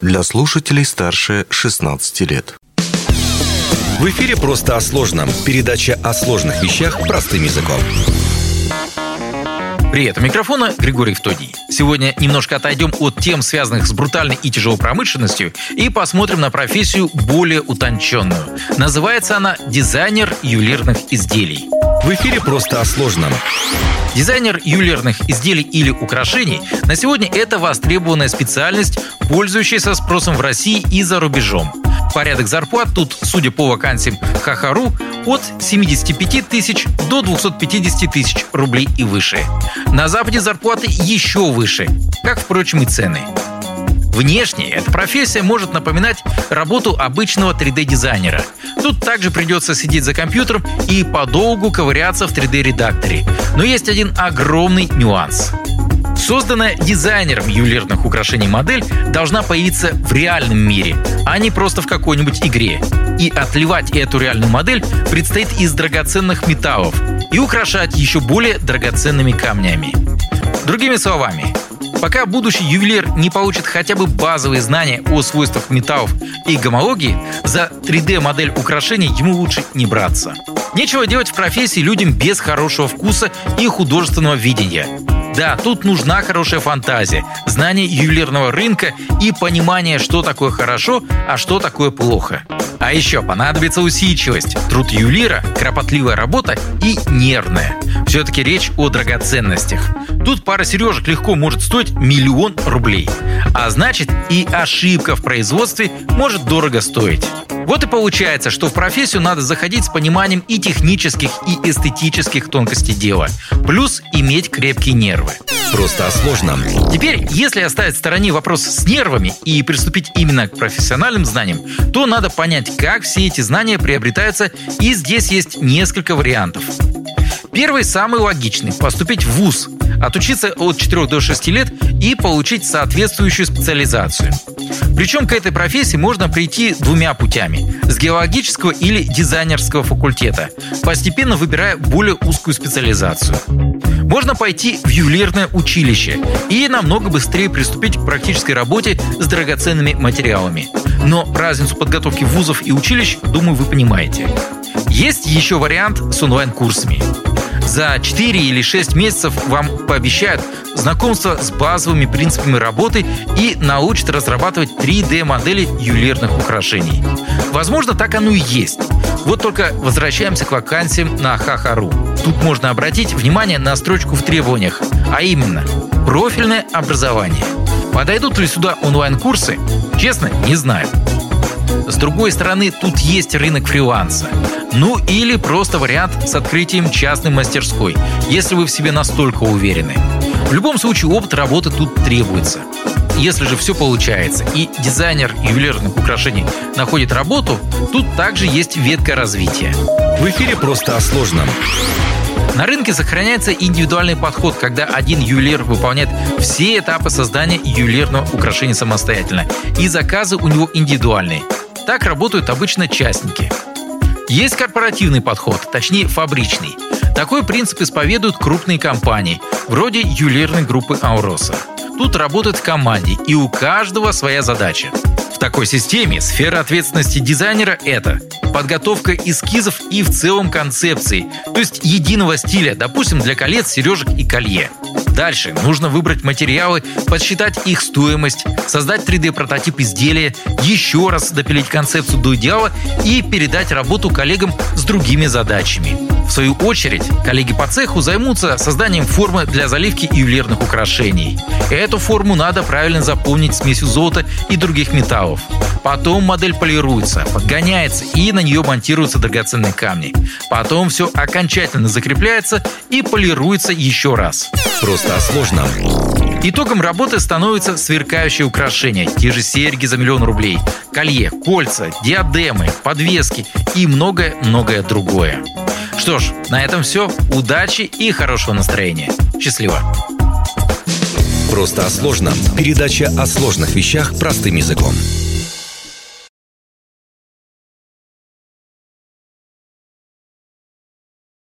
для слушателей старше 16 лет. В эфире «Просто о сложном». Передача о сложных вещах простым языком. Привет, у микрофона Григорий Втодий. Сегодня немножко отойдем от тем, связанных с брутальной и тяжелой промышленностью, и посмотрим на профессию более утонченную. Называется она «дизайнер ювелирных изделий». В эфире «Просто о сложном». Дизайнер ювелирных изделий или украшений на сегодня это востребованная специальность, пользующаяся спросом в России и за рубежом. Порядок зарплат тут, судя по вакансиям Хахару, от 75 тысяч до 250 тысяч рублей и выше. На Западе зарплаты еще выше, как, впрочем, и цены. Внешне эта профессия может напоминать работу обычного 3D-дизайнера. Тут также придется сидеть за компьютером и подолгу ковыряться в 3D-редакторе. Но есть один огромный нюанс. Созданная дизайнером ювелирных украшений модель должна появиться в реальном мире, а не просто в какой-нибудь игре. И отливать эту реальную модель предстоит из драгоценных металлов и украшать еще более драгоценными камнями. Другими словами, Пока будущий ювелир не получит хотя бы базовые знания о свойствах металлов и гомологии, за 3D-модель украшений ему лучше не браться. Нечего делать в профессии людям без хорошего вкуса и художественного видения. Да, тут нужна хорошая фантазия, знание ювелирного рынка и понимание, что такое хорошо, а что такое плохо. А еще понадобится усидчивость, труд ювелира, кропотливая работа и нервная. Все-таки речь о драгоценностях. Тут пара сережек легко может стоить миллион рублей. А значит и ошибка в производстве может дорого стоить. Вот и получается, что в профессию надо заходить с пониманием и технических, и эстетических тонкостей дела. Плюс иметь крепкие нервы. Просто о сложном. Теперь, если оставить в стороне вопрос с нервами и приступить именно к профессиональным знаниям, то надо понять, как все эти знания приобретаются, и здесь есть несколько вариантов. Первый самый логичный – поступить в ВУЗ, отучиться от 4 до 6 лет и получить соответствующую специализацию. Причем к этой профессии можно прийти двумя путями – с геологического или дизайнерского факультета, постепенно выбирая более узкую специализацию. Можно пойти в ювелирное училище и намного быстрее приступить к практической работе с драгоценными материалами. Но разницу подготовки вузов и училищ, думаю, вы понимаете. Есть еще вариант с онлайн-курсами. За 4 или 6 месяцев вам пообещают знакомство с базовыми принципами работы и научат разрабатывать 3D-модели ювелирных украшений. Возможно, так оно и есть. Вот только возвращаемся к вакансиям на Хахару. Тут можно обратить внимание на строчку в требованиях, а именно профильное образование. Подойдут ли сюда онлайн-курсы? Честно, не знаю. С другой стороны, тут есть рынок фриланса. Ну или просто вариант с открытием частной мастерской, если вы в себе настолько уверены. В любом случае опыт работы тут требуется. Если же все получается и дизайнер ювелирных украшений находит работу, тут также есть ветка развития. В эфире «Просто о сложном». На рынке сохраняется индивидуальный подход, когда один ювелир выполняет все этапы создания ювелирного украшения самостоятельно, и заказы у него индивидуальные. Так работают обычно частники. Есть корпоративный подход, точнее фабричный. Такой принцип исповедуют крупные компании, вроде ювелирной группы Ауроса. Тут работают в команде, и у каждого своя задача. В такой системе сфера ответственности дизайнера – это подготовка эскизов и в целом концепции, то есть единого стиля, допустим, для колец, сережек и колье. Дальше нужно выбрать материалы, подсчитать их стоимость, создать 3D-прототип изделия, еще раз допилить концепцию до идеала и передать работу коллегам с другими задачами. В свою очередь, коллеги по цеху займутся созданием формы для заливки ювелирных украшений. Эту форму надо правильно заполнить смесью золота и других металлов. Потом модель полируется, подгоняется и на нее монтируются драгоценные камни. Потом все окончательно закрепляется и полируется еще раз. Просто о сложном. Итогом работы становятся сверкающие украшения, те же серьги за миллион рублей, колье, кольца, диадемы, подвески и многое-многое другое. Что ж, на этом все. Удачи и хорошего настроения. Счастливо. Просто о сложном. Передача о сложных вещах простым языком.